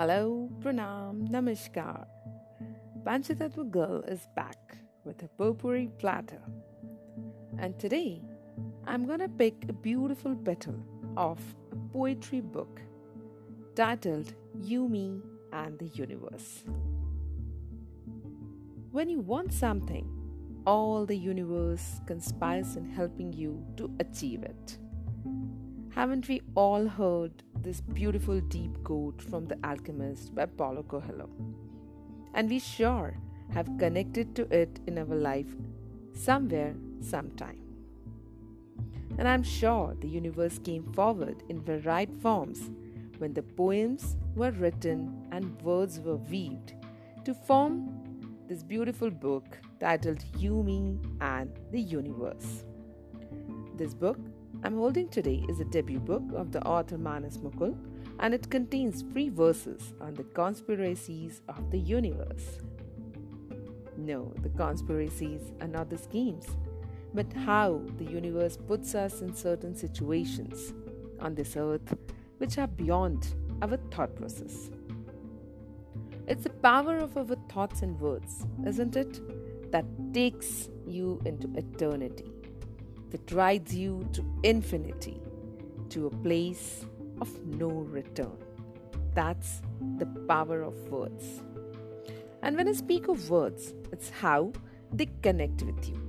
Hello, Pranam, Namaskar. Panchatattva Girl is back with a potpourri platter. And today, I'm gonna pick a beautiful petal of a poetry book titled You, Me, and the Universe. When you want something, all the universe conspires in helping you to achieve it. Haven't we all heard this beautiful deep quote from The Alchemist by Paulo Coelho? And we sure have connected to it in our life somewhere, sometime. And I'm sure the universe came forward in varied forms when the poems were written and words were weaved to form this beautiful book titled You, Me, and the Universe. This book I'm holding today is a debut book of the author Manas Mukul and it contains free verses on the conspiracies of the universe. No, the conspiracies are not the schemes, but how the universe puts us in certain situations on this earth which are beyond our thought process. It's the power of our thoughts and words, isn't it, that takes you into eternity that rides you to infinity, to a place of no return. That's the power of words. And when I speak of words, it's how they connect with you.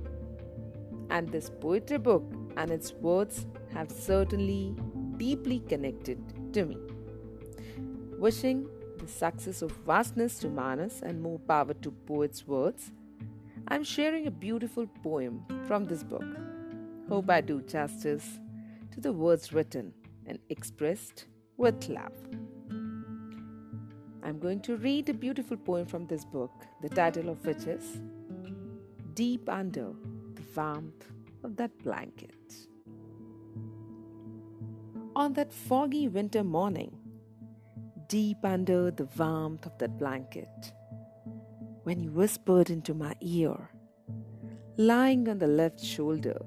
And this poetry book and its words have certainly deeply connected to me. Wishing the success of vastness to Manas and more power to poets' words, I'm sharing a beautiful poem from this book. Hope I do justice to the words written and expressed with love. I'm going to read a beautiful poem from this book, the title of which is Deep Under the Warmth of That Blanket. On that foggy winter morning, deep under the warmth of that blanket, when you whispered into my ear, lying on the left shoulder,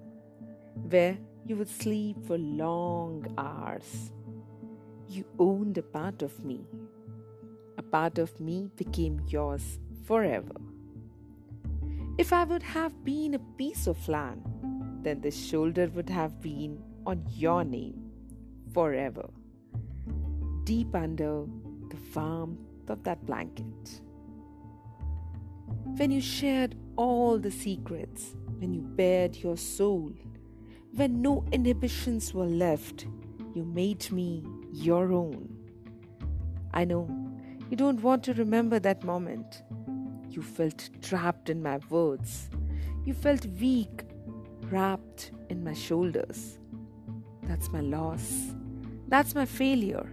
where you would sleep for long hours. You owned a part of me. A part of me became yours forever. If I would have been a piece of land, then the shoulder would have been on your name forever, deep under the warmth of that blanket. When you shared all the secrets, when you bared your soul, when no inhibitions were left, you made me your own. I know you don't want to remember that moment. You felt trapped in my words. You felt weak, wrapped in my shoulders. That's my loss. That's my failure.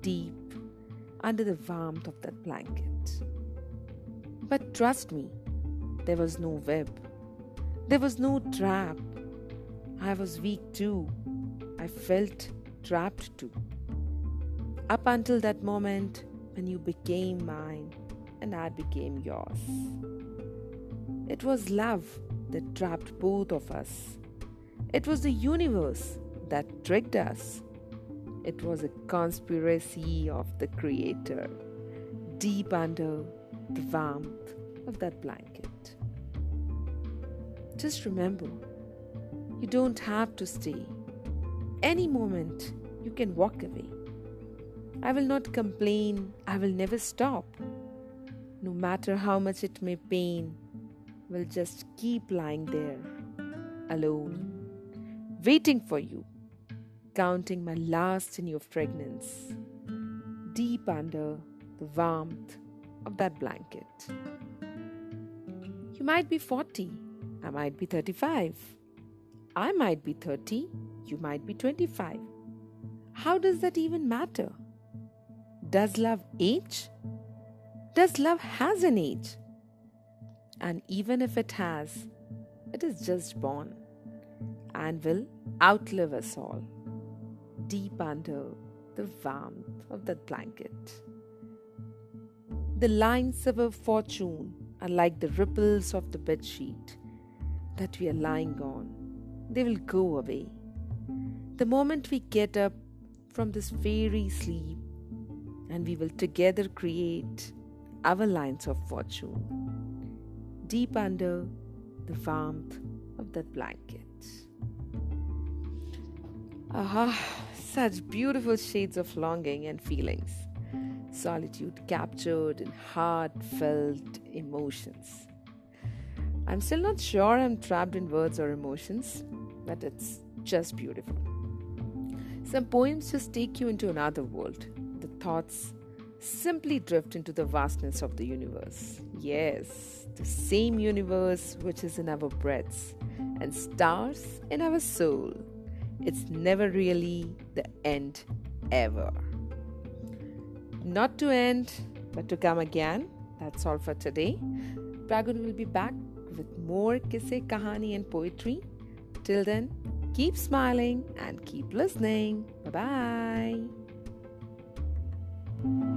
Deep under the warmth of that blanket. But trust me, there was no web. There was no trap. I was weak too. I felt trapped too. Up until that moment when you became mine and I became yours. It was love that trapped both of us. It was the universe that tricked us. It was a conspiracy of the Creator, deep under the warmth of that blanket. Just remember, you don't have to stay. Any moment, you can walk away. I will not complain, I will never stop. No matter how much it may pain, will just keep lying there, alone, waiting for you, counting my last in your fragrance, deep under the warmth of that blanket. You might be 40, I might be 35. I might be 30, you might be 25. How does that even matter? Does love age? Does love has an age? And even if it has, it is just born and will outlive us all, deep under the warmth of that blanket. The lines of our fortune are like the ripples of the bedsheet that we are lying on they will go away. The moment we get up from this fairy sleep, and we will together create our lines of fortune deep under the warmth of that blanket. Aha, such beautiful shades of longing and feelings. Solitude captured in heartfelt emotions. I'm still not sure I'm trapped in words or emotions, but it's just beautiful. Some poems just take you into another world. The thoughts simply drift into the vastness of the universe. Yes, the same universe which is in our breaths and stars in our soul. It's never really the end ever. Not to end, but to come again. That's all for today. Dragon will be back with more kisse, kahani, and poetry. Till then, keep smiling and keep listening. Bye bye.